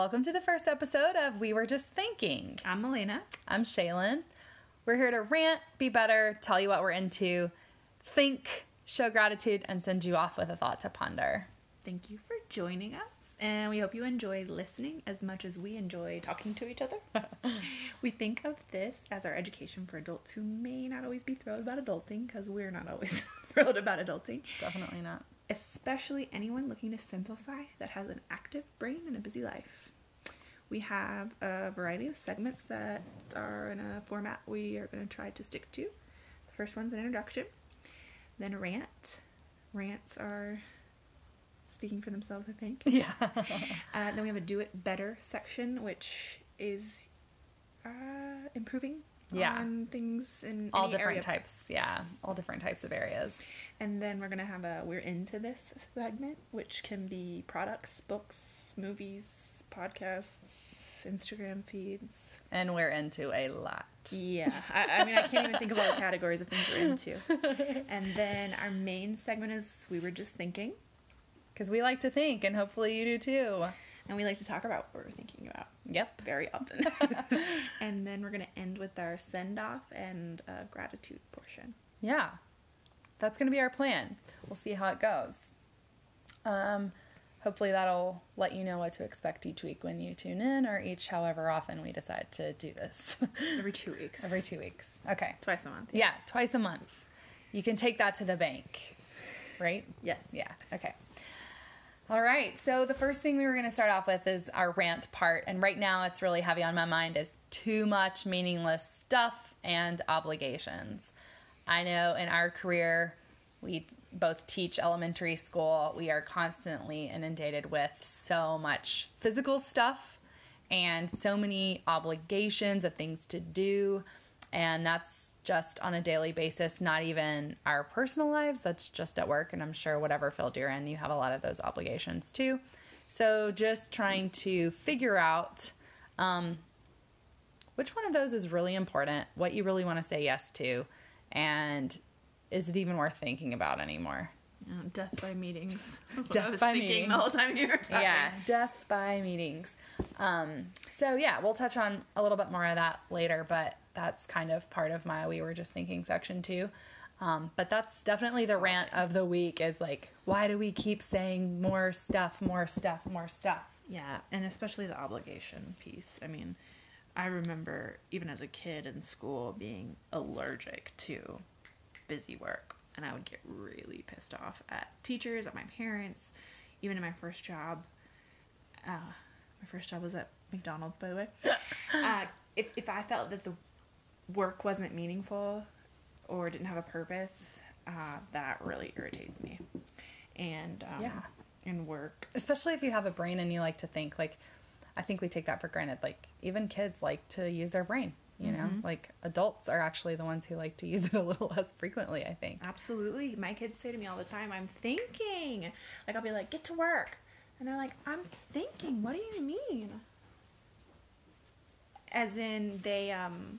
Welcome to the first episode of We Were Just Thinking. I'm Melina. I'm Shaylin. We're here to rant, be better, tell you what we're into, think, show gratitude, and send you off with a thought to ponder. Thank you for joining us, and we hope you enjoy listening as much as we enjoy talking to each other. we think of this as our education for adults who may not always be thrilled about adulting, because we're not always thrilled about adulting. Definitely not. Especially anyone looking to simplify that has an active brain and a busy life. We have a variety of segments that are in a format we are going to try to stick to. The first one's an introduction, then a rant. Rants are speaking for themselves, I think. Yeah. Uh, then we have a do it better section, which is uh, improving Yeah. on things in all different types. Yeah. All different types of areas. And then we're gonna have a we're into this segment, which can be products, books, movies, podcasts, Instagram feeds. And we're into a lot. Yeah, I, I mean I can't even think of all the categories of things we're into. And then our main segment is we were just thinking, Because we like to think, and hopefully you do too. and we like to talk about what we're thinking about Yep. very often. and then we're gonna end with our send off and uh, gratitude portion. Yeah. That's going to be our plan. We'll see how it goes. Um, hopefully, that'll let you know what to expect each week when you tune in, or each however often we decide to do this. Every two weeks, Every two weeks. Okay. twice a month. Yeah, twice a month. You can take that to the bank, right? Yes. Yeah, okay. All right, so the first thing we were going to start off with is our rant part. And right now, it's really heavy on my mind is too much meaningless stuff and obligations. I know in our career, we both teach elementary school, we are constantly inundated with so much physical stuff and so many obligations of things to do. And that's just on a daily basis, not even our personal lives, that's just at work. And I'm sure whatever field you're in, you have a lot of those obligations too. So just trying to figure out um, which one of those is really important, what you really want to say yes to, and is it even worth thinking about anymore? Yeah, death by meetings. Death by meetings. the whole time you were talking. Yeah, death by meetings. Um, so yeah, we'll touch on a little bit more of that later, but that's kind of part of my we were just thinking section too. Um, but that's definitely the rant of the week is like, why do we keep saying more stuff, more stuff, more stuff? Yeah, and especially the obligation piece. I mean, I remember even as a kid in school being allergic to busy work, and I would get really pissed off at teachers, at my parents, even in my first job. Uh, my first job was at McDonald's, by the way. uh, if if I felt that the work wasn't meaningful or didn't have a purpose, uh, that really irritates me. And um, Yeah. in work, Especially if you have a brain and you like to think. Like, I think we take that for granted. Like, even kids like to use their brain. You know, like adults are actually the ones who like to use it a little less frequently. I think. Absolutely. My kids say to me all the time, I'm thinking. Like, I'll be like, get to work. And they're like, I'm thinking. What do you mean? As in, they, um,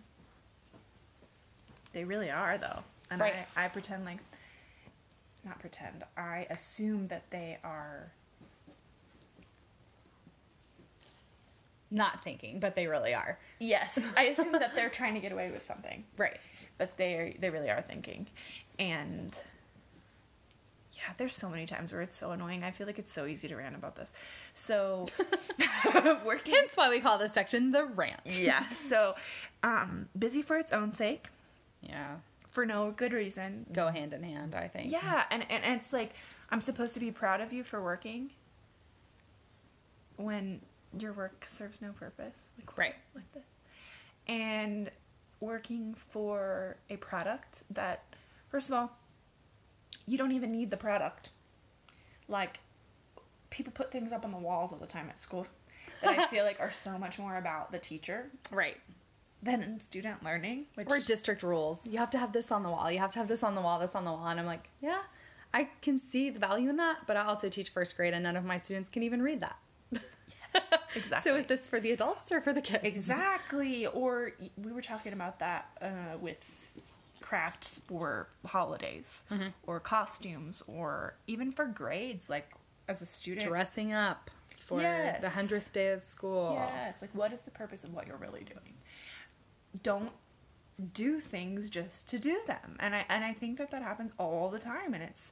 they really are, though. And Right. I, I pretend like, not pretend, I assume that they are, Not thinking, but they really are. yes, I assume that they're trying to get away with something. Right. but they they really are thinking and yeah there's so many times where it's so annoying i feel like it's so easy to rant about this so working Hence why we call this section the rant. yeah so um busy for its own sake Yeah. for no good reason Go hand in hand, I think. yeah and, and and it's like i'm supposed to be proud of you for working when your work serves no purpose like Right. like this. And working for a product that, first of all, you don't even need the product. Like, people put things up on the walls all the time at school that I feel like are so much more about the teacher Right. than in student learning. Which Or district rules. You have to have this on the wall. You have to have this on the wall, this on the wall. And I'm like, yeah, I can see the value in that, but I also teach first grade and none of my students can even read that. Exactly. So is this for the adults or for the kids? Exactly. Or we were talking about that uh, with crafts for holidays or costumes or even for grades. Like as a student, Dressing up for Yes. the hundredth day of school. Yes, like what is the purpose of what you're really doing? Don't do things just to do them. And I and I think that that happens all the time and it's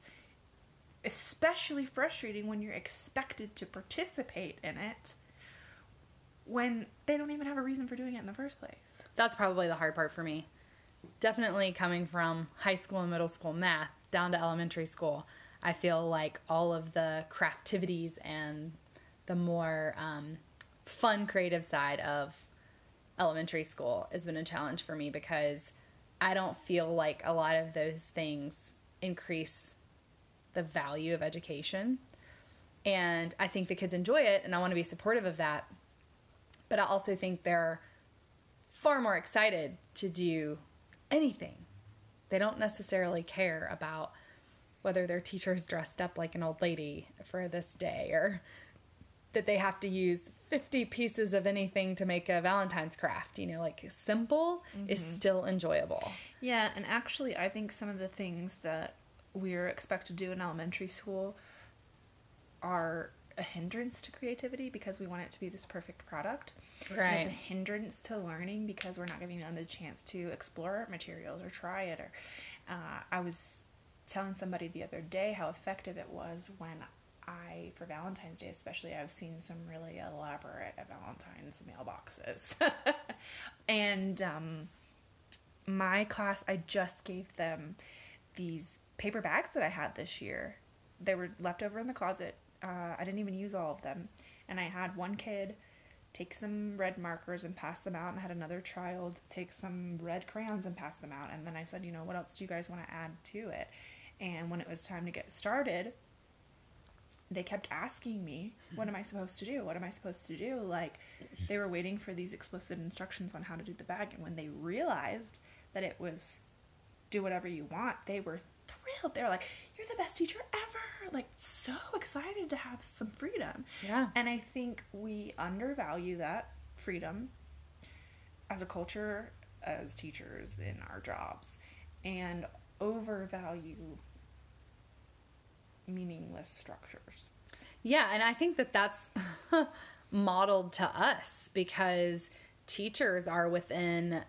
especially frustrating when you're expected to participate in it when they don't even have a reason for doing it in the first place. That's probably the hard part for me. Definitely coming from high school and middle school math down to elementary school, I feel like all of the craftivities and the more um, fun, creative side of elementary school has been a challenge for me because I don't feel like a lot of those things increase the value of education. And I think the kids enjoy it, and I want to be supportive of that. But I also think they're far more excited to do anything. They don't necessarily care about whether their teacher's dressed up like an old lady for this day or that they have to use 50 pieces of anything to make a Valentine's craft. You know, like simple is mm-hmm. still enjoyable. Yeah, and actually, I think some of the things that we're expected to do in elementary school are a hindrance to creativity because we want it to be this perfect product. And Right. it's a hindrance to learning because we're not giving them the chance to explore materials or try it. Or uh, I was telling somebody the other day how effective it was when I, for Valentine's Day especially, I've seen some really elaborate Valentine's mailboxes. and um, my class, I just gave them these paper bags that I had this year. They were left over in the closet. Uh, I didn't even use all of them. And I had one kid take some red markers and pass them out, and I had another child take some red crayons and pass them out. And then I said, you know, what else do you guys want to add to it? And when it was time to get started, they kept asking me, What am I supposed to do? What am I supposed to do? Like, they were waiting for these explicit instructions on how to do the bag. And when they realized that it was do whatever you want, they were thrilled. They were like, You're the best teacher ever. Like, so excited to have some freedom. Yeah. And I think we undervalue that freedom as a culture, as teachers in our jobs, and overvalue meaningless structures. Yeah, and I think that that's modeled to us because teachers are within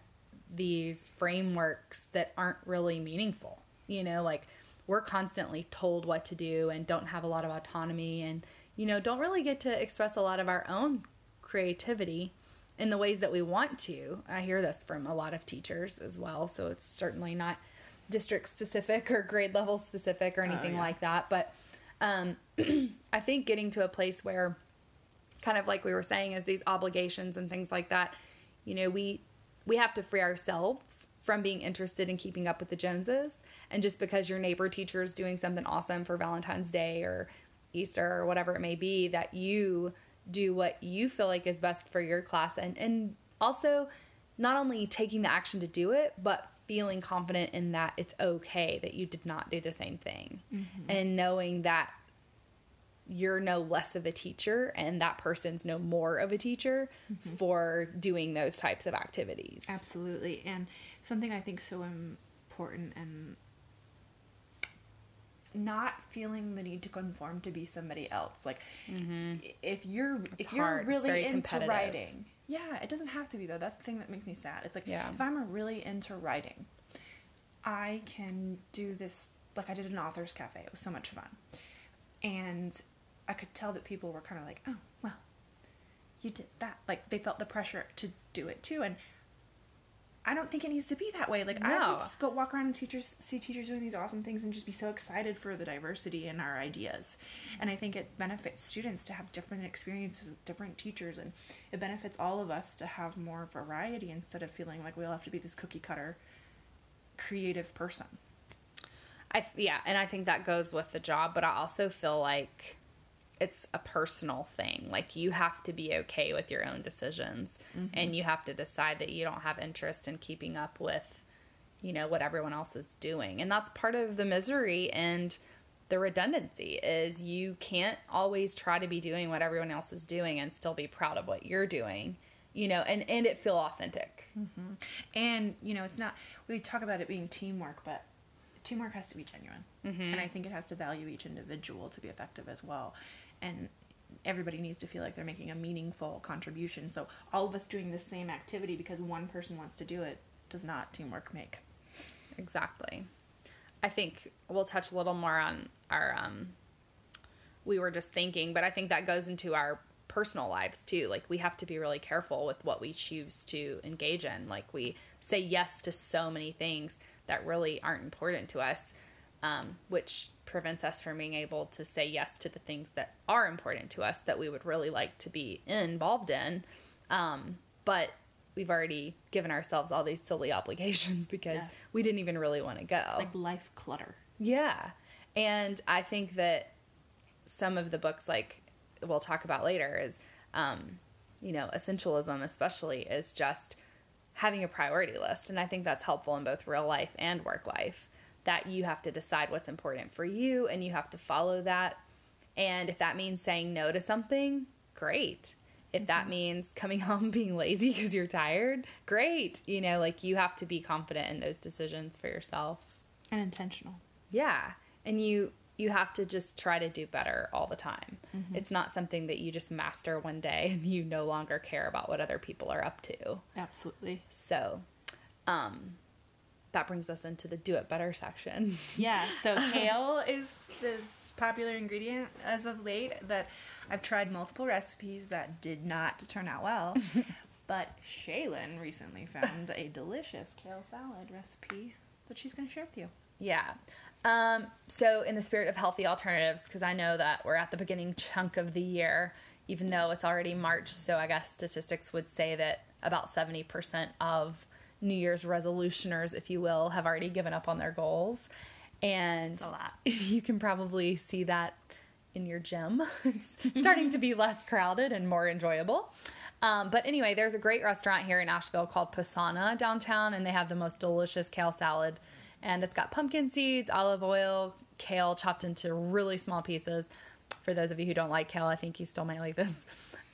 these frameworks that aren't really meaningful. You know, like we're constantly told what to do and don't have a lot of autonomy and, you know, don't really get to express a lot of our own creativity in the ways that we want to. I hear this from a lot of teachers as well, so it's certainly not district specific or grade level specific or anything yeah. like that, but um, I think getting to a place where, kind of like we were saying, is these obligations and things like that, you know, we we have to free ourselves from being interested in keeping up with the Joneses. And just because your neighbor teacher is doing something awesome for Valentine's Day or Easter or whatever it may be, that you do what you feel like is best for your class, and and also not only taking the action to do it, but feeling confident in that it's okay that you did not do the same thing mm-hmm. and knowing that you're no less of a teacher and that person's no more of a teacher mm-hmm. for doing those types of activities. Absolutely. And something I think so important and not feeling the need to conform to be somebody else. Like if you're if you're really into writing. Yeah, it doesn't have to be though. That's the thing that makes me sad. It's like Yeah. if I'm really into writing, I can do this like I did an author's cafe. It was so much fun. And I could tell that people were kind of like, "Oh, well, you did that." Like they felt the pressure to do it too and I don't think it needs to be that way. Like I No. would go walk around and teachers see teachers doing these awesome things and just be so excited for the diversity in our ideas. And I think it benefits students to have different experiences with different teachers and it benefits all of us to have more variety instead of feeling like we all have to be this cookie cutter creative person. I yeah, and I think that goes with the job, but I also feel like it's a personal thing. Like you have to be okay with your own decisions mm-hmm. and you have to decide that you don't have interest in keeping up with you know what everyone else is doing. And that's part of the misery and the redundancy is you can't always try to be doing what everyone else is doing and still be proud of what you're doing. You know, and and it feel authentic. Mm-hmm. And you know, it's not. We talk about it being teamwork, but teamwork has to be genuine, mm-hmm. and I think it has to value each individual to be effective as well. And everybody needs to feel like they're making a meaningful contribution. So all of us doing the same activity because one person wants to do it does not teamwork make. Exactly. I think we'll touch a little more on our um we were just thinking, but I think that goes into our personal lives too. Like we have to be really careful with what we choose to engage in. Like we say yes to so many things that really aren't important to us, um, which prevents us from being able to say yes to the things that are important to us that we would really like to be involved in. Um, but we've already given ourselves all these silly obligations because Yeah. we didn't even really want to go. Like life clutter. Yeah. And I think that some of the books, like we'll talk about later, is, um, you know, essentialism, especially, is just having a priority list. And I think that's helpful in both real life and work life. That you have to decide what's important for you and you have to follow that. And if that means saying no to something, great. If that means coming home being lazy because you're tired, great. You know, like you have to be confident in those decisions for yourself. And intentional. Yeah. And you you have to just try to do better all the time. Mm-hmm. It's not something that you just master one day and you no longer care about what other people are up to. Absolutely. So, um that brings us into the do it better section. Yeah, so kale is the popular ingredient as of late that I've tried multiple recipes that did not turn out well. but Shaylin recently found a delicious kale salad recipe that she's going to share with you. Yeah. Um, so, in the spirit of healthy alternatives, because I know that we're at the beginning chunk of the year, even though it's already March, so I guess statistics would say that about 70% of New Year's resolutioners, if you will, have already given up on their goals. And you can probably see that in your gym. It's starting to be less crowded and more enjoyable. Um, but anyway, there's a great restaurant here in Asheville called Posana downtown, and they have the most delicious kale salad. And it's got pumpkin seeds, olive oil, kale chopped into really small pieces. For those of you who don't like kale, I think you still might like this.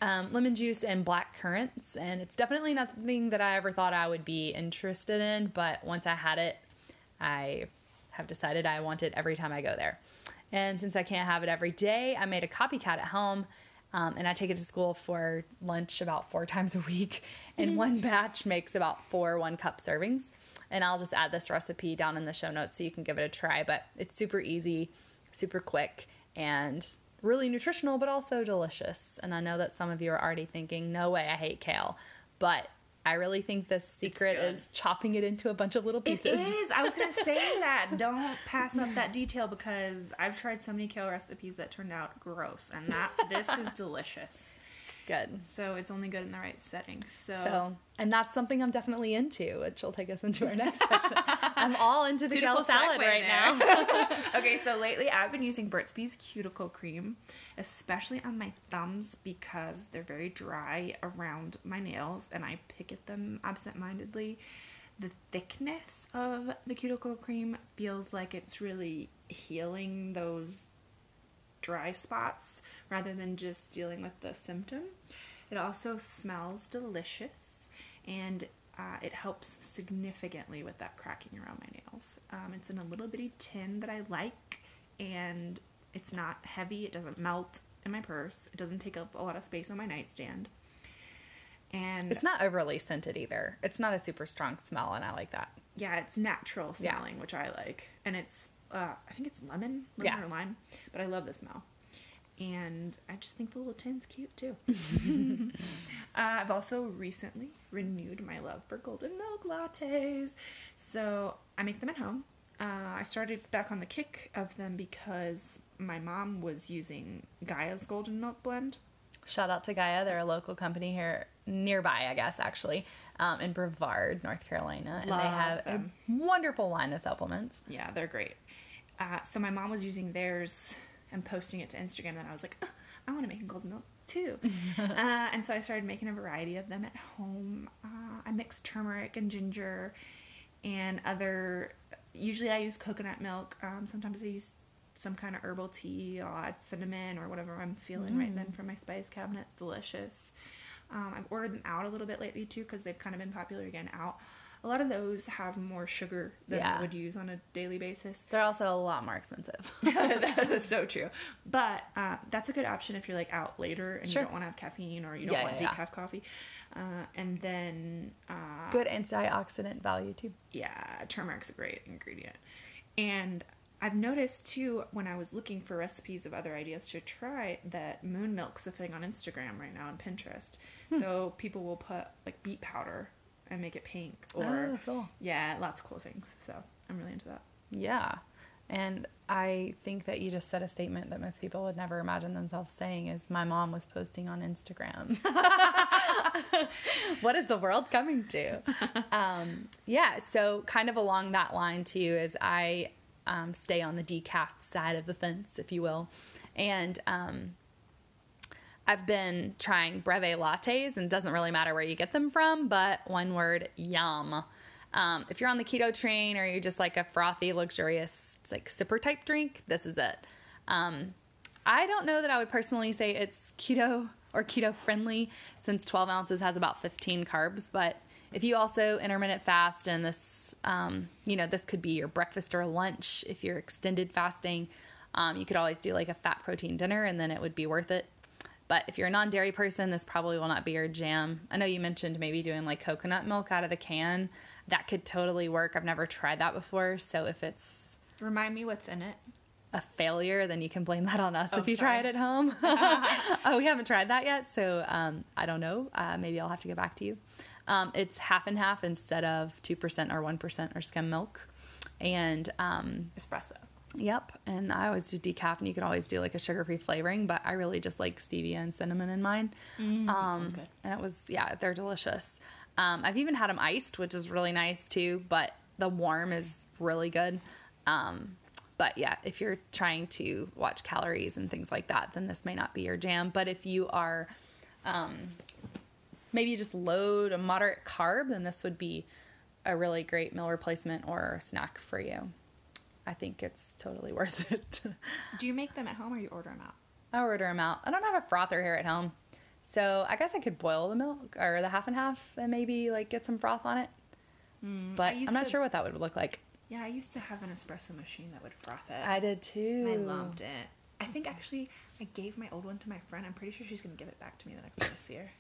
Um, lemon juice and black currants. And it's definitely nothing that I ever thought I would be interested in, but once I had it, I have decided I want it every time I go there. And since I can't have it every day, I made a copycat at home. Um, and I take it to school for lunch about four times a week. And one batch makes about four one cup servings. And I'll just add this recipe down in the show notes so you can give it a try. But it's super easy, super quick, and really nutritional, but also delicious. And I know that some of you are already thinking, no way, I hate kale. But I really think the secret is chopping it into a bunch of little pieces. is. I was going to say that. Don't pass up that detail because I've tried so many kale recipes that turned out gross, and that this is delicious. Good. So it's only good in the right setting. So, So, and that's something I'm definitely into, which will take us into our next section. I'm all into the Beautiful kale salad right there. now. okay, so lately I've been using Burt's Bees cuticle cream, especially on my thumbs because they're very dry around my nails and I pick at them absent-mindedly. The thickness of the cuticle cream feels like it's really healing those dry spots rather than just dealing with the symptom. It also smells delicious and uh, it helps significantly with that cracking around my nails. Um, it's in a little bitty tin that I like and it's not heavy, it doesn't melt in my purse, it doesn't take up a lot of space on my nightstand. And It's not overly scented either. It's not a super strong smell, and I like that. yeah, it's natural Yeah. smelling, which I like. And it's, uh, I think it's lemon, lemon Yeah. or lime, but I love the smell. And I just think the little tin's cute too. uh, I've also recently renewed my love for golden milk lattes. So I make them at home. Uh, I started back on the kick of them because my mom was using Gaia's golden milk blend. Shout out to Gaia. They're a local company here nearby, I guess, actually, um, in Brevard, North Carolina. And they have them. a wonderful line of supplements. Yeah, they're great. Uh, so my mom was using theirs and posting it to Instagram, Then I was like, "Oh, I want to make a golden milk too. uh, and so I started making a variety of them at home. Uh, I mix turmeric and ginger and other. Usually I use coconut milk. Um, sometimes I use some kind of herbal tea. I'll add cinnamon or whatever I'm feeling right then from my spice cabinet. It's delicious. Um, I've ordered them out a little bit lately too because they've kind of been popular again out. A lot of those have more sugar than Yeah. I would use on a daily basis. They're also a lot more expensive. that is so true. But uh, that's a good option if you're like out later and Sure. you don't want to have caffeine or you don't Yeah, want yeah, decaf coffee. Uh, and then, uh, Good antioxidant value too. yeah, turmeric's a great ingredient. And I've noticed too when I was looking for recipes of other ideas to try that moon milk's a thing on Instagram right now and Pinterest. Hmm. So people will put like beet powder and make it pink or Oh, cool. yeah, lots of cool things. So I'm really into that. Yeah. And I think that you just said a statement that most people would never imagine themselves saying is my mom was posting on Instagram. what is the world coming to? Um, yeah, so kind of along that line too is I um, stay on the decaf side of the fence, if you will. And um, I've been trying breve lattes, and doesn't really matter where you get them from, but one word, yum. Um, if you're on the keto train or you're just like a frothy, luxurious, like sipper type drink, this is it. Um, I don't know that I would personally say it's keto or keto friendly since 12 ounces has about 15 carbs, but if you also intermittent fast and this, um, you know, this could be your breakfast or lunch if you're extended fasting, um, you could always do like a fat protein dinner and then it would be worth it. But if you're a non dairy person, this probably will not be your jam. I know you mentioned maybe doing like coconut milk out of the can. That could totally work. I've never tried that before. So if it's Remind me what's in it. a failure, then you can blame that on us Oh, if you sorry. try it at home. oh, we haven't tried that yet. So um, I don't know. Uh, maybe I'll have to get back to you. Um, it's half and half instead of 2% or 1% or skim milk. And um, Espresso. Yep, and I always do decaf, and you can always do like a sugar-free flavoring, but I really just like stevia and cinnamon in mine. um, sounds good. And it was yeah, they're delicious. Um, I've even had them iced, which is really nice too. But the warm is really good. Um, but yeah, if you're trying to watch calories and things like that, then this may not be your jam. But if you are um, maybe just load a moderate carb, then this would be a really great meal replacement or snack for you. I think it's totally worth it. Do you make them at home or you order them out? I order them out. I don't have a frother here at home. So I guess I could boil the milk or the half and half and maybe like get some froth on it. Mm, but I'm not to- sure what that would look like. Yeah, I used to have an espresso machine that would froth it. I did too. I loved it. I think actually I gave my old one to my friend. I'm pretty sure she's gonna give it back to me the next time I see her.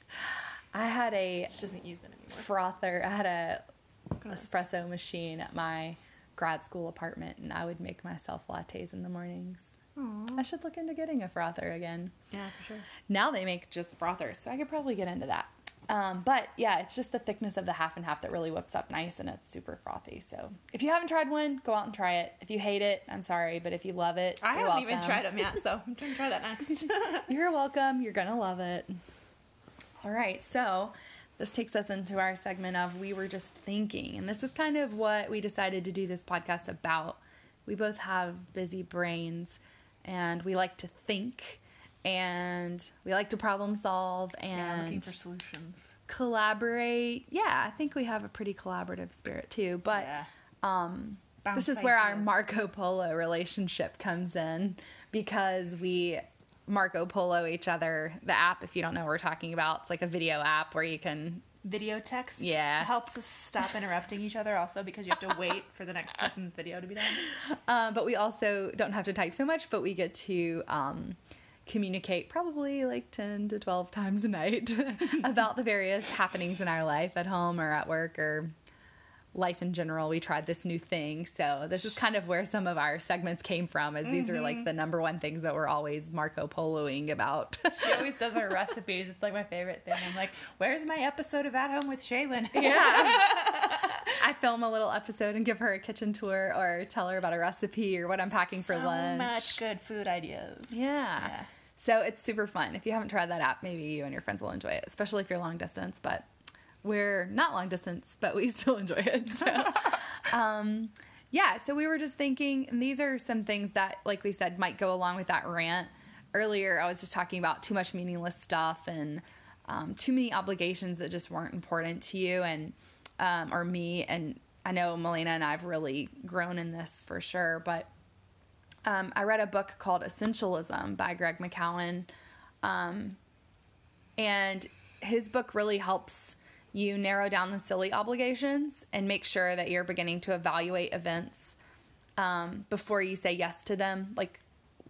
I had a She doesn't use it anymore. frother. I had a espresso machine at my grad school apartment and I would make myself lattes in the mornings. I should look into getting a frother again. Yeah, for sure. Now they make just frothers, so I could probably get into that. Um, but yeah, it's just the thickness of the half and half that really whips up nice and it's super frothy. So if you haven't tried one, go out and try it. If you hate it, I'm sorry, but if you love it, I you're haven't even welcome. tried them yet, so I'm trying to try that next. You're welcome. You're going to love it. All right. So this takes us into our segment of We Were Just Thinking. And this is kind of what we decided to do this podcast about. We both have busy brains and we like to think and we like to problem solve yeah, and looking for solutions. collaborate. Yeah, I think we have a pretty collaborative spirit too. But Yeah. um, this is where our. Marco Polo relationship comes in because we Marco Polo each other. The app, if you don't know what we're talking about, it's like a video app where you can. Video text Yeah. helps us stop interrupting each other also because you have to wait for the next person's video to be done. Um, but we also don't have to type so much, but we get to um, communicate probably like 10 to 12 times a night about the various happenings in our life at home or at work or life in general. We tried this new thing. So this is kind of where some of our segments came from as these are like mm-hmm. the number one things that we're always Marco Poloing about. She always does her recipes. It's like my favorite thing. I'm like, where's my episode of At Home with Shaylin? Yeah. I film a little episode and give her a kitchen tour or tell her about a recipe or what I'm packing for so lunch. much good food ideas. Yeah. Yeah. So it's super fun. If you haven't tried that app, maybe you and your friends will enjoy it, especially if you're long distance. But we're not long distance, but we still enjoy it. So, um, yeah. So we were just thinking, and these are some things that, like we said, might go along with that rant. Earlier, I was just talking about too much meaningless stuff and um, too many obligations that just weren't important to you and um, or me. And I know Melina and I've really grown in this for sure, but um, I read a book called Essentialism by Greg McKeown. Um, and his book really helps you narrow down the silly obligations and make sure that you're beginning to evaluate events um, before you say yes to them. Like,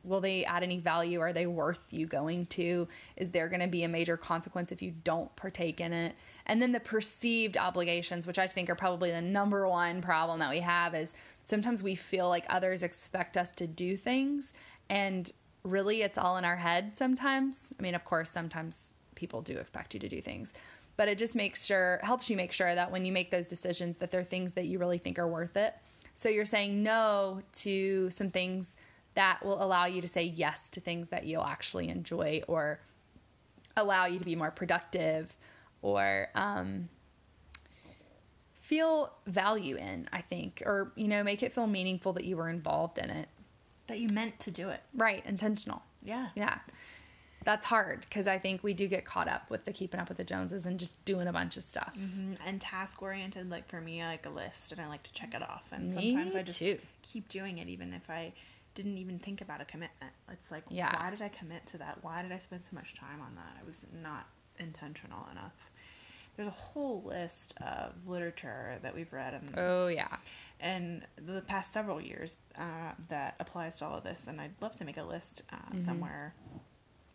will they add any value? Are they worth you going to? Is there going to be a major consequence if you don't partake in it? And then the perceived obligations, which I think are probably the number one problem that we have, is sometimes we feel like others expect us to do things, and really it's all in our head sometimes. I mean, of course, sometimes people do expect you to do things. But it just makes sure helps you make sure that when you make those decisions that they're things that you really think are worth it. So you're saying no to some things that will allow you to say yes to things that you'll actually enjoy or allow you to be more productive or um, feel value in, I think, or, you know, make it feel meaningful that you were involved in it. That you meant to do it. Right, intentional. Yeah. Yeah. That's hard because I think we do get caught up with the keeping up with the Joneses and just doing a bunch of stuff. Mm-hmm. And task oriented, like for me, I like a list and I like to check it off. And Me sometimes I just too. keep doing it, even if I didn't even think about a commitment. It's like, Yeah. why did I commit to that? Why did I spend so much time on that? I was not intentional enough. There's a whole list of literature that we've read and Oh, yeah. And the past several years uh, that applies to all of this. And I'd love to make a list uh, Mm-hmm. somewhere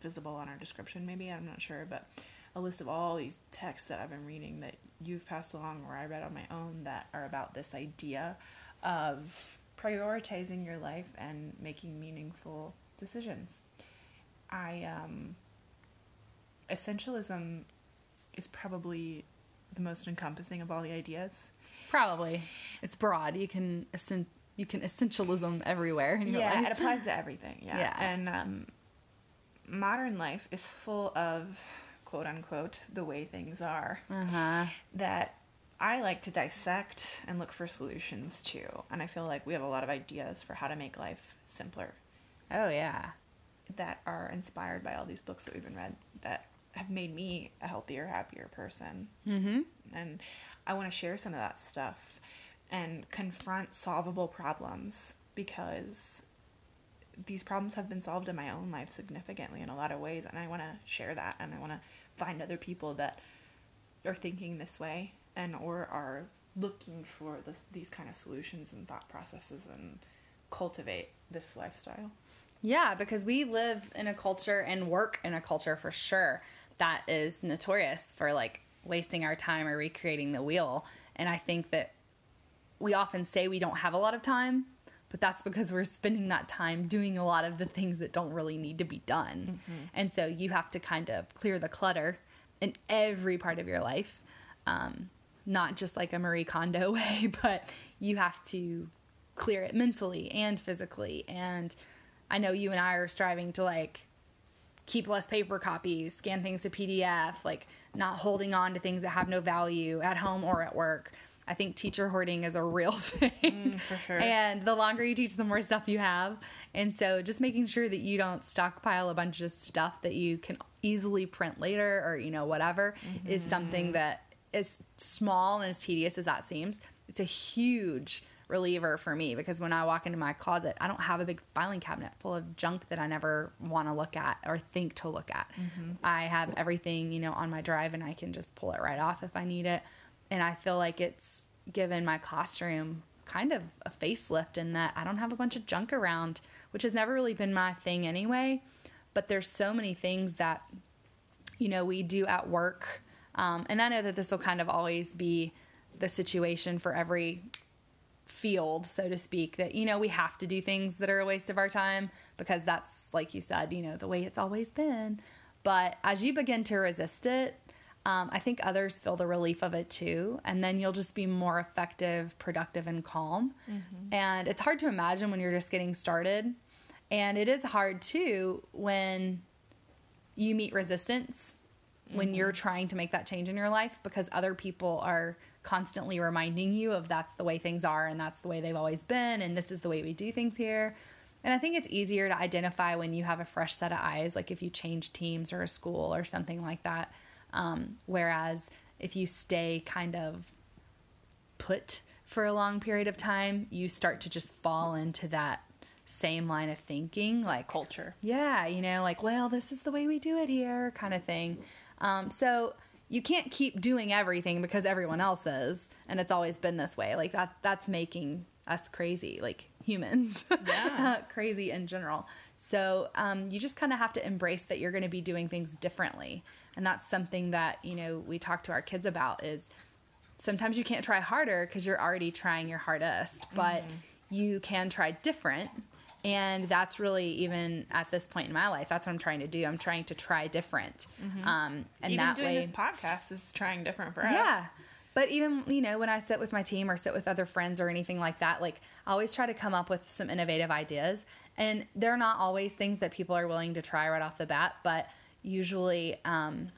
visible on our description, maybe. I'm not sure, but a list of all these texts that I've been reading that you've passed along or I read on my own that are about this idea of prioritizing your life and making meaningful decisions. I, um, essentialism is probably the most encompassing of all the ideas. Probably. It's broad. You can you can essentialism everywhere in your yeah, life. it applies to everything. Yeah, Yeah. and um, modern life is full of quote unquote the way things are Uh-huh. that I like to dissect and look for solutions to, and I feel like we have a lot of ideas for how to make life simpler Oh, yeah. that are inspired by all these books that we've been read that have made me a healthier, happier person. Mm-hmm. And I want to share some of that stuff and confront solvable problems because these problems have been solved in my own life significantly in a lot of ways and I want to share that and I want to find other people that are thinking this way and or are looking for this, these kind of solutions and thought processes and cultivate this lifestyle. Yeah, because we live in a culture and work in a culture for sure that is notorious for like wasting our time or recreating the wheel. And I think that we often say we don't have a lot of time, but that's because we're spending that time doing a lot of the things that don't really need to be done. And so you have to kind of clear the clutter in every part of your life. Um, not just like a Marie Kondo way, but you have to clear it mentally and physically. And I know you and I are striving to like keep less paper copies, scan things to PDF, like not holding on to things that have no value at home or at work. I think teacher hoarding is a real thing. Mm, for sure. And the longer you teach, the more stuff you have. And so just making sure that you don't stockpile a bunch of stuff that you can easily print later or, you know, whatever is mm-hmm. something that is small and as tedious as that seems. It's a huge reliever for me because when I walk into my closet, I don't have a big filing cabinet full of junk that I never want to look at or think to look at. Mm-hmm. I have everything, you know, on my drive and I can just pull it right off if I need it. And I feel like it's given my classroom kind of a facelift in that I don't have a bunch of junk around, which has never really been my thing anyway. But there's so many things that, you know, we do at work. Um, and I know that this will kind of always be the situation for every field, so to speak, that, you know, we have to do things that are a waste of our time because that's, like you said, you know, the way it's always been. But as you begin to resist it, um, I think others feel the relief of it too. And then you'll just be more effective, productive, and calm. And it's hard to imagine when you're just getting started. And it is hard too when you meet resistance when you're trying to make that change in your life because other people are constantly reminding you of that's the way things are and that's the way they've always been and this is the way we do things here. And I think it's easier to identify when you have a fresh set of eyes, like if you change teams or a school or something like that. Um, whereas if you stay kind of put for a long period of time, you start to just fall into that same line of thinking, like Culture. yeah, you know, like, well, this is the way we do it here, kind of thing. Um, so you can't keep doing everything because everyone else is and it's always been this way. Like that that's making us crazy, like humans. Yeah. crazy in general. So um, you just kind of have to embrace that you're going to be doing things differently. And that's something that, you know, we talk to our kids about is sometimes you can't try harder because you're already trying your hardest, but you can try different. And that's really even at this point in my life, that's what I'm trying to do. I'm trying to try different. Um, and Even that doing way, this podcast is trying different for us. yeah. But even, you know, when I sit with my team or sit with other friends or anything like that, like I always try to come up with some innovative ideas. And they're not always things that people are willing to try right off the bat, but usually um,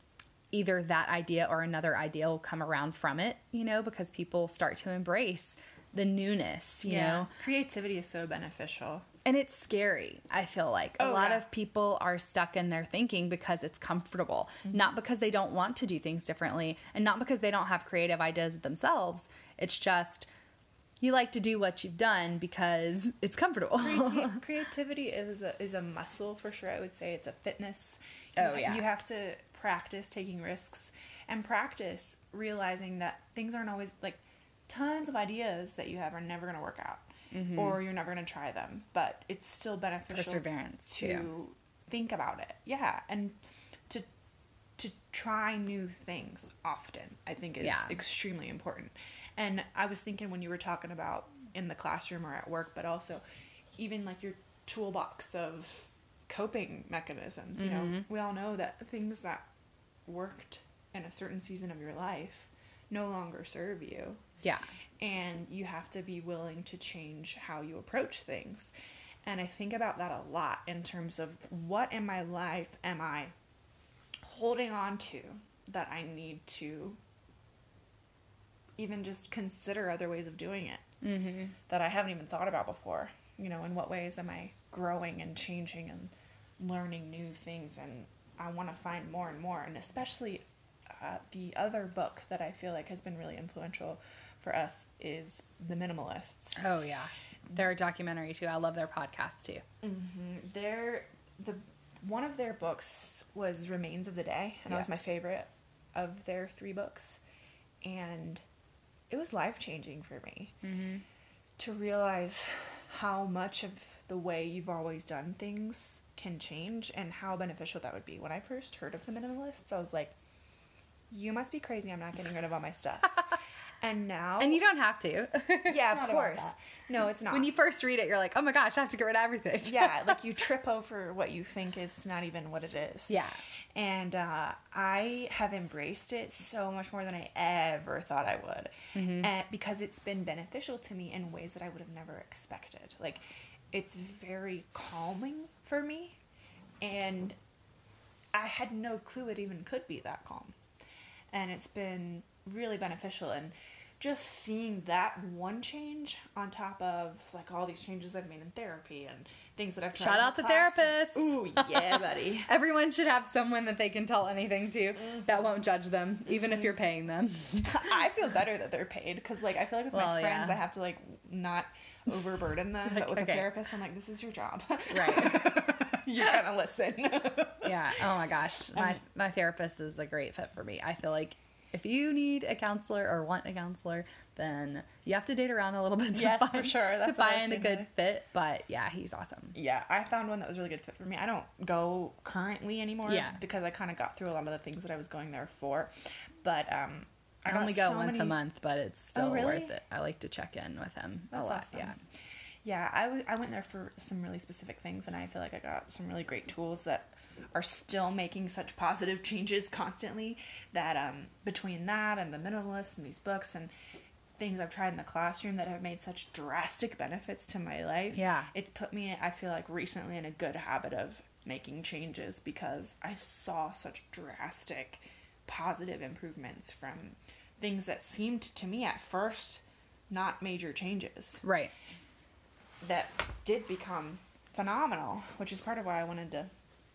either that idea or another idea will come around from it, you know, because people start to embrace the newness, you know. Creativity is so beneficial. And it's scary, I feel like. A Oh, lot yeah. of people are stuck in their thinking because it's comfortable, Mm-hmm. not because they don't want to do things differently, and not because they don't have creative ideas themselves. It's just you like to do what you've done because it's comfortable. Creati- creativity is a, is a muscle for sure. I would say it's a fitness. Oh, yeah. You have to practice taking risks and practice realizing that things aren't always like tons of ideas that you have are never going to work out Mm-hmm. or you're never going to try them, but it's still beneficial Perseverance, to too. think about it. Yeah, and to to try new things often, I think is Yeah. extremely important. And I was thinking when you were talking about in the classroom or at work, but also even like your toolbox of coping mechanisms. You know, we all know that things that worked in a certain season of your life no longer serve you. yeah. And you have to be willing to change how you approach things. And I think about that a lot in terms of what in my life am I holding on to that I need to even just consider other ways of doing it Mm-hmm. that I haven't even thought about before. You know, in what ways am I growing and changing and learning new things? And I want to find more and more. And especially uh, the other book that I feel like has been really influential for us is The Minimalists. Oh, yeah. They're a documentary too. I love their podcast too. Mm-hmm. Their the one of their books was Remains of the Day, and that was my favorite of their three books, and it was life changing for me Mm-hmm. to realize how much of the way you've always done things can change and how beneficial that would be. When I first heard of the minimalists, I was like, "You must be crazy! I'm not getting rid of all my stuff." and now, And you don't have to. yeah, of course, no, it's not. When you first read it, you're like, oh my gosh, I have to get rid of everything. yeah, like you trip over what you think is not even what it is. yeah. And uh, I have embraced it so much more than I ever thought I would. And because it's been beneficial to me in ways that I would have never expected. Like, it's very calming for me. And I had no clue it even could be that calm. And it's been really beneficial. And just seeing that one change on top of like all these changes I've made in therapy and things that I've tried Shout out to classroom. therapists. Ooh, yeah, buddy. Everyone should have someone that they can tell anything to mm-hmm. that won't judge them, even if mm-hmm. you're paying them. I feel better that they're paid because, like, I feel like with Well, my friends, yeah. I have to like not overburden them. Like, but with okay. a therapist, I'm like, this is your job. Right. you gotta listen. Yeah. Oh my gosh. My my therapist is a great fit for me. I feel like if you need a counselor or want a counselor, then you have to date around a little bit to Yes, for find sure. to That's find a good fit. But yeah, he's awesome. yeah, I found one that was a really good fit for me. I don't go currently anymore. Yeah. because I kind of got through a lot of the things that I was going there for. But um, I, got only go so once a month, but it's still really? worth it. I like to check in with him a lot. awesome. Yeah. Yeah, I w- I went there for some really specific things, and I feel like I got some really great tools that are still making such positive changes constantly. That um, between that and the minimalist and these books and things I've tried in the classroom that have made such drastic benefits to my life. Yeah. it's put me, I feel like, recently in a good habit of making changes because I saw such drastic positive improvements from things that seemed to me at first not major changes Right. that did become phenomenal, which is part of why I wanted to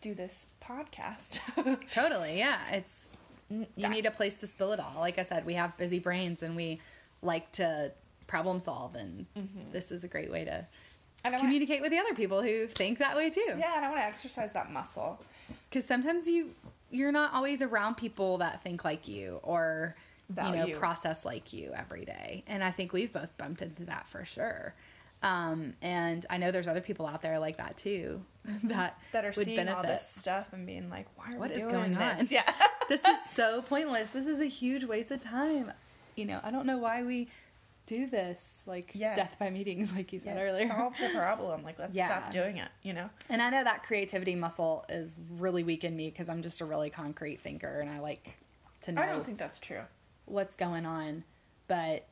do this podcast. Totally. Yeah. It's you that- need a place to spill it all. Like I said, we have busy brains and we like to problem solve, and mm-hmm. this is a great way to I wanna, communicate with the other people who think that way too. yeah, and I want to exercise that muscle. Because sometimes you you're not always around people that think like you or you know process like you every day. And I think we've both bumped into that for sure. Um, and I know there's other people out there like that too that that are seeing all this stuff and being like, "Why are What we is doing going this?" on? Yeah, this is so pointless. This is a huge waste of time. You know, I don't know why we do this, like Yeah. death by meetings, like you said Yeah, earlier. solve the problem. Like, let's Yeah. stop doing it. You know? And I know that creativity muscle is really weak in me because I'm just a really concrete thinker and I like to know I don't think that's true. what's going on. But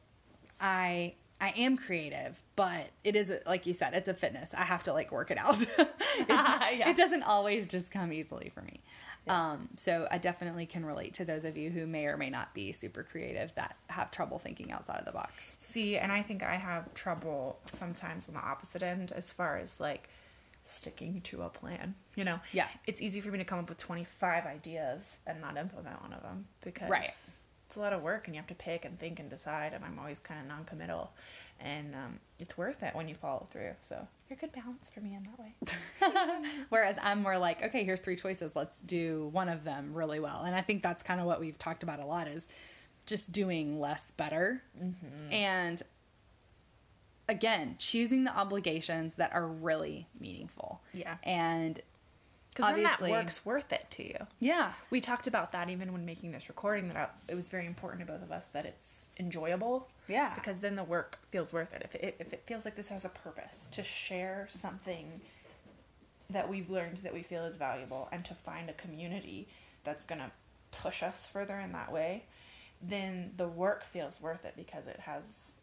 I I am creative, but it is like you said, it's a fitness. I have to like work it out. it, it doesn't always just come easily for me. Um, so I definitely can relate to those of you who may or may not be super creative that have trouble thinking outside of the box. See, and I think I have trouble sometimes on the opposite end as far as like sticking to a plan. You know? Yeah. It's easy for me to come up with 25 ideas and not implement one of them because Right. It's a lot of work and you have to pick and think and decide. And I'm always kind of non committal. And um, it's worth it when you follow through. So you're a good balance for me in that way. Whereas I'm more like, okay, here's three choices. Let's do one of them really well. And I think that's kind of what we've talked about a lot is just doing less better. And again, choosing the obligations that are really meaningful. Yeah. And Because then that work's worth it to you. yeah, We talked about that even when making this recording that I, it was very important to both of us that it's enjoyable. Yeah. Because then the work feels worth it. If it if it feels like this has a purpose to share something that we've learned that we feel is valuable and to find a community that's going to push us further in that way, then the work feels worth it because it has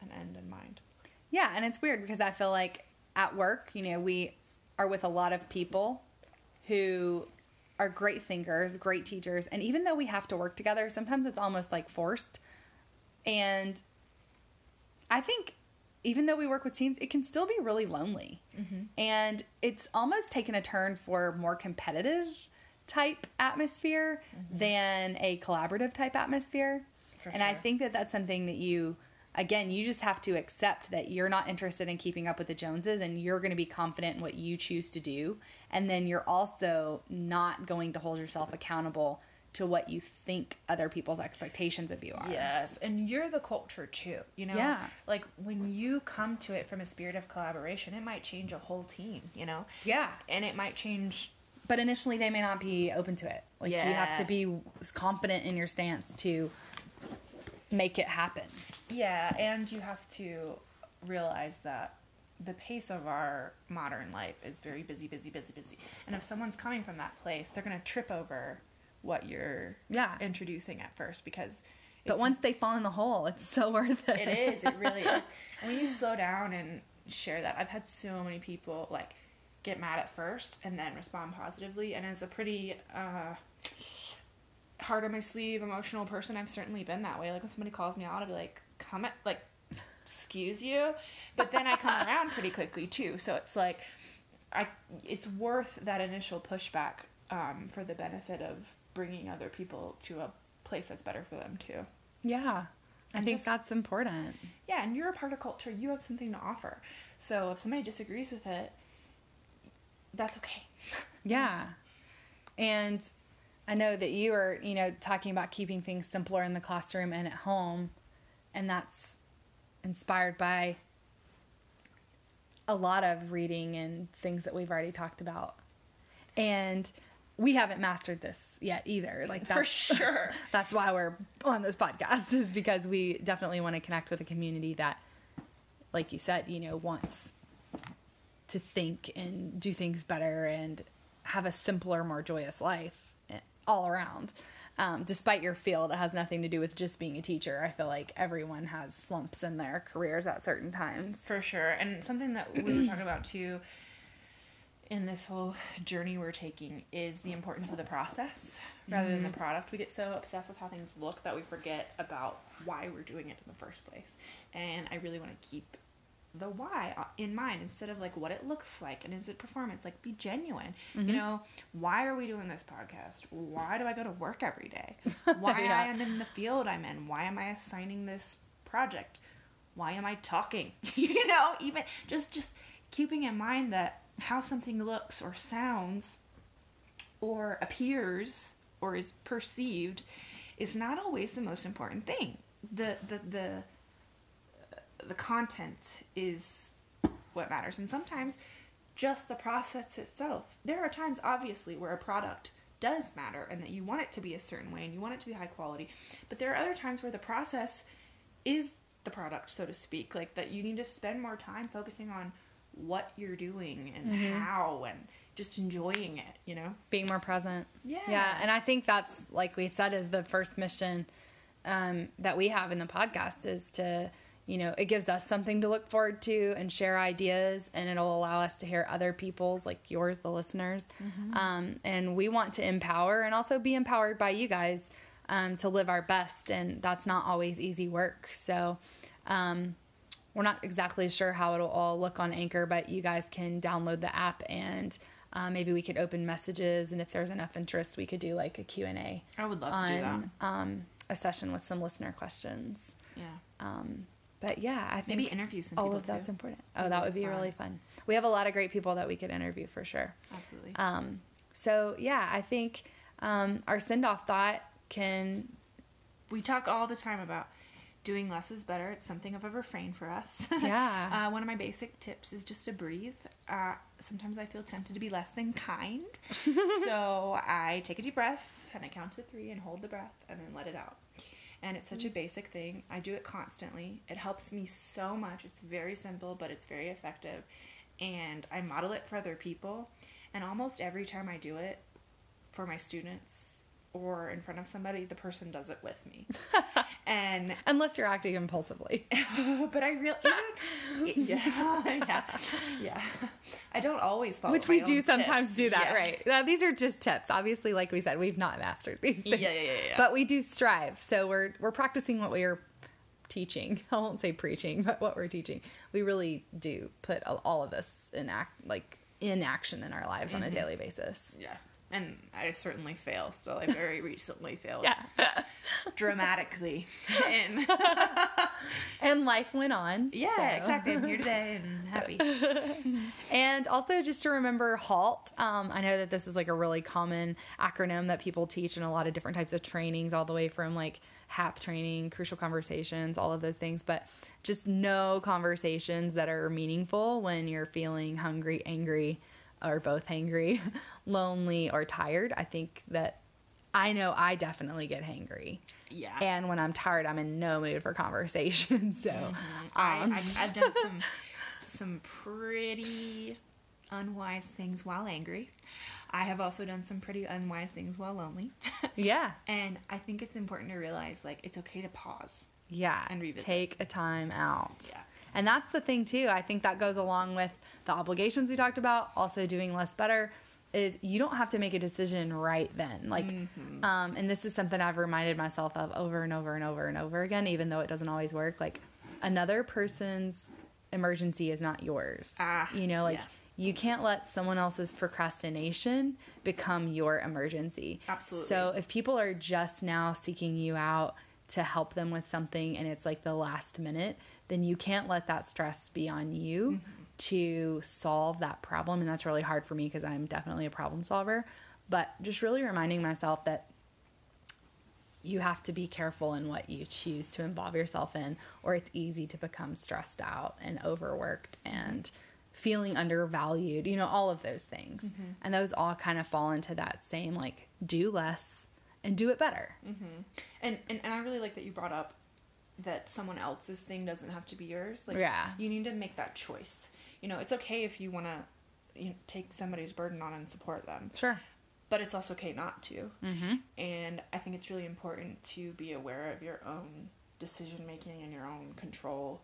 an end in mind. Yeah, and it's weird because I feel like at work, you know, we are with a lot of people who are great thinkers, great teachers, and even though we have to work together, sometimes it's almost like forced. And I think even though we work with teams, it can still be really lonely. Mm-hmm. And it's almost taken a turn for more competitive type atmosphere mm-hmm. than a collaborative type atmosphere. For and I think that that's something that you, again, you just have to accept that you're not interested in keeping up with the Joneses and you're going to be confident in what you choose to do. And then you're also not going to hold yourself accountable to what you think other people's expectations of you are. Yes, and you're the culture too. You know, Yeah. Like when you come to it from a spirit of collaboration, it might change a whole team. You know, Yeah. and it might change. But initially, they may not be open to it. Like, you have to be confident in your stance to make it happen. Yeah, and you have to realize that the pace of our modern life is very busy, busy, busy, busy. And if someone's coming from that place, they're gonna trip over what you're Yeah. introducing at first because. But once they fall in the hole, it's so worth it. It is. It really is. And when you slow down and share that, I've had so many people like get mad at first and then respond positively. And as a pretty uh, hard on my sleeve, emotional person, I've certainly been that way. Like when somebody calls me out, I'll be like, "Come at like, excuse you," but then I come around pretty quickly too. So it's like, I it's worth that initial pushback um, for the benefit of bringing other people to a place that's better for them too. Yeah. I think just- that's important. Yeah, and you're a part of culture. You have something to offer. So if somebody disagrees with it, that's okay. Yeah. And I know that you are, you know, talking about keeping things simpler in the classroom and at home. And that's inspired by a lot of reading and things that we've already talked about. And we haven't mastered this yet either. Like For sure. that's why we're on this podcast is because we definitely want to connect with a community that like you said, you know, wants to think and do things better and have a simpler, more joyous life all around. Um, despite your field, it has nothing to do with just being a teacher. I feel like everyone has slumps in their careers at certain times. For sure. And something that we were talking about too in this whole journey we're taking is the importance of the process rather than the product. We get so obsessed with how things look that we forget about why we're doing it in the first place. And I really want to keep the why uh, in mind instead of like what it looks like and is it performance? Like be genuine. You know why are we doing this podcast? Why do i go to work every day? Why Yeah. i am in the field i'm in? Why am i assigning this project? Why am i talking? You know even just just keeping in mind that how something looks or sounds or appears or is perceived is not always the most important thing. The the the the content is what matters and sometimes just the process itself. There are times obviously where a product does matter and that you want it to be a certain way and you want it to be high quality. But there are other times where the process is the product, so to speak, like that you need to spend more time focusing on what you're doing and how and just enjoying it, you know? being more present. Yeah. Yeah. And I think that's, like we said, is the first mission um, that we have in the podcast is to, you know, it gives us something to look forward to and share ideas, and it'll allow us to hear other people's, like yours, the listeners. Um, and we want to empower and also be empowered by you guys um, to live our best. And that's not always easy work. So, um, we're not exactly sure how it'll all look on Anchor, but you guys can download the app and uh, maybe we could open messages, and if there's enough interest, we could do like a Q and A I would love to do that. um, a session with some listener questions. Yeah. Um, but yeah, I think Maybe interview some all people of that's too. important. Oh, That'd be would be fun. really fun. We have a lot of great people that we could interview for sure. Absolutely. Um, so yeah, I think um, our send off thought can we talk all the time about doing less is better. It's something of a refrain for us. Yeah. uh, one of my basic tips is just to breathe. Uh, sometimes I feel tempted to be less than kind. so I take a deep breath and I count to three and hold the breath and then let it out. And it's such a mm-hmm. basic thing. I do it constantly. It helps me so much. It's very simple, but it's very effective. And I model it for other people. And almost every time I do it for my students or in front of somebody, the person does it with me. and unless you're acting impulsively. but I really, yeah, yeah, yeah. I don't always follow, Which we do sometimes tips. do that, Yeah. right? Now, these are just tips. Obviously, like we said, we've not mastered these things. Yeah, yeah, yeah, yeah. But we do strive. So we're we're practicing what we are teaching. I won't say preaching, but what we're teaching. We really do put all- all of this in act like in action in our lives Mm-hmm. on a daily basis. Yeah. And I certainly fail still. I very recently failed Yeah. dramatically. And and life went on. yeah, so. exactly. I'm here today and happy. And also just to remember HALT. Um, I know that this is like a really common acronym that people teach in a lot of different types of trainings, all the way from like HAP training, crucial conversations, all of those things. But just no conversations that are meaningful when you're feeling hungry, angry, or both hangry, lonely, or tired. I think that I know I definitely get hangry. Yeah. And when I'm tired, I'm in no mood for conversation. So, I, um, I've, I've done some some pretty unwise things while angry. I have also done some pretty unwise things while lonely. yeah. and I think it's important to realize like it's okay to pause. Yeah. and revisit. Take a time out. Yeah. And that's the thing too. I think that goes along with the obligations we talked about, also doing less better is you don't have to make a decision right then. Like Mm-hmm. um and this is something I've reminded myself of over and over and over and over again even though it doesn't always work. Like another person's emergency is not yours. Ah, you know, like yeah. you can't let someone else's procrastination become your emergency. Absolutely. So if people are just now seeking you out to help them with something and it's like the last minute, then you can't let that stress be on you mm-hmm. to solve that problem. And that's really hard for me because I'm definitely a problem solver. But just really reminding myself that you have to be careful in what you choose to involve yourself in, or it's easy to become stressed out and overworked mm-hmm. and feeling undervalued, you know, all of those things. Mm-hmm. And those all kind of fall into that same like do less and do it better. And, and and I really like that you brought up that someone else's thing doesn't have to be yours. Like Yeah. you need to make that choice. You know, it's okay if you want to you know, take somebody's burden on and support them. Sure. but it's also okay not to. Mm-hmm. And I think it's really important to be aware of your own decision making and your own control.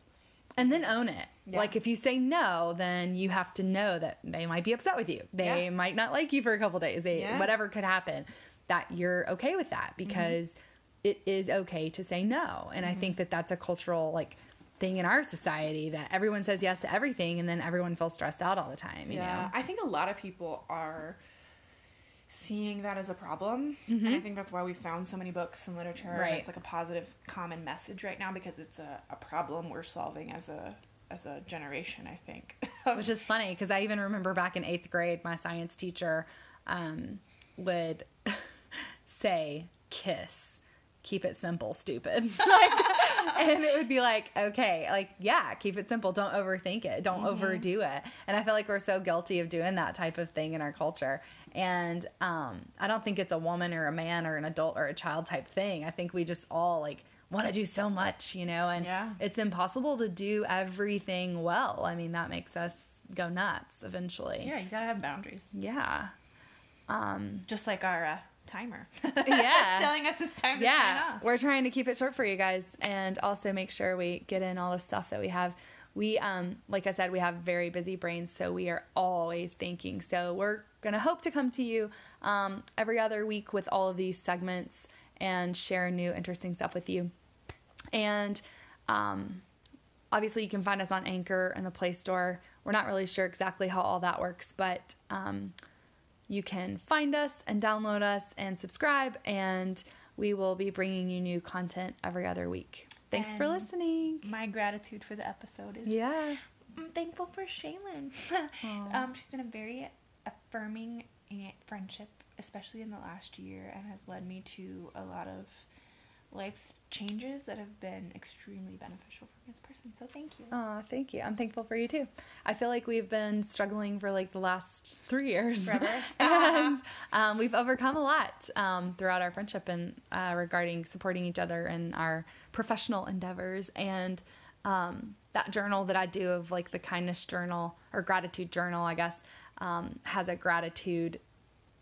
And then own it. Yeah. Like if you say no, then you have to know that they might be upset with you. They Yeah. might not like you for a couple days. They Yeah. whatever could happen. That you're okay with that because it is okay to say no. And I think that that's a cultural like thing in our society that everyone says yes to everything and then everyone feels stressed out all the time, you know. I think a lot of people are seeing that as a problem. And I think that's why we found so many books and literature. and Mm-hmm. Right. It's like a positive common message right now because it's a, a problem we're solving as a as a generation, I think. Which is funny because I even remember back in eighth grade, my science teacher, um, would say kiss. Keep it simple, stupid. like, and it would be like, okay, like, yeah, keep it simple. Don't overthink it. Don't overdo it. And I feel like we're so guilty of doing that type of thing in our culture. And um, I don't think it's a woman or a man or an adult or a child type thing. I think we just all like want to do so much, you know, and Yeah. it's impossible to do everything well. I mean, that makes us go nuts eventually. Yeah, you gotta have boundaries. Yeah. Um, Just like our uh, timer. Yeah. telling us it's time to sign yeah, off. we're trying to keep it short for you guys and also make sure we get in all the stuff that we have. We, um, like I said, we have very busy brains, so we are always thinking. So we're going to hope to come to you um, every other week with all of these segments and share new interesting stuff with you. And um, obviously, you can find us on Anchor and the Play Store. We're not really sure exactly how all that works, but um, you can find us and download us and subscribe, and we will be bringing you new content every other week. Thanks for listening. My gratitude for the episode is Yeah. I'm thankful for Shaylin. um, she's been a very affirming eh, friendship, especially in the last year, and has led me to a lot of life's changes that have been extremely beneficial for me as a person. So thank you. Oh, thank you. I'm thankful for you too. I feel like we've been struggling for like the last three years. Forever. and um, we've overcome a lot um, throughout our friendship and uh, regarding supporting each other in our professional endeavors. And um, that journal that I do of like the kindness journal or gratitude journal, I guess, um, has a gratitude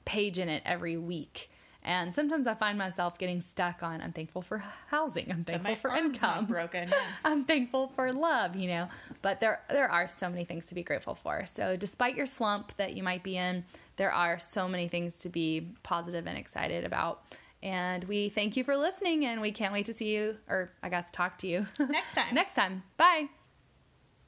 page in it every week. And sometimes I find myself getting stuck on I'm thankful for housing, I'm thankful for income. broken. I'm thankful for love, you know. But there there are so many things to be grateful for. So despite your slump that you might be in, there are so many things to be positive and excited about. And we thank you for listening and we can't wait to see you or I guess talk to you Next time. next time. Bye.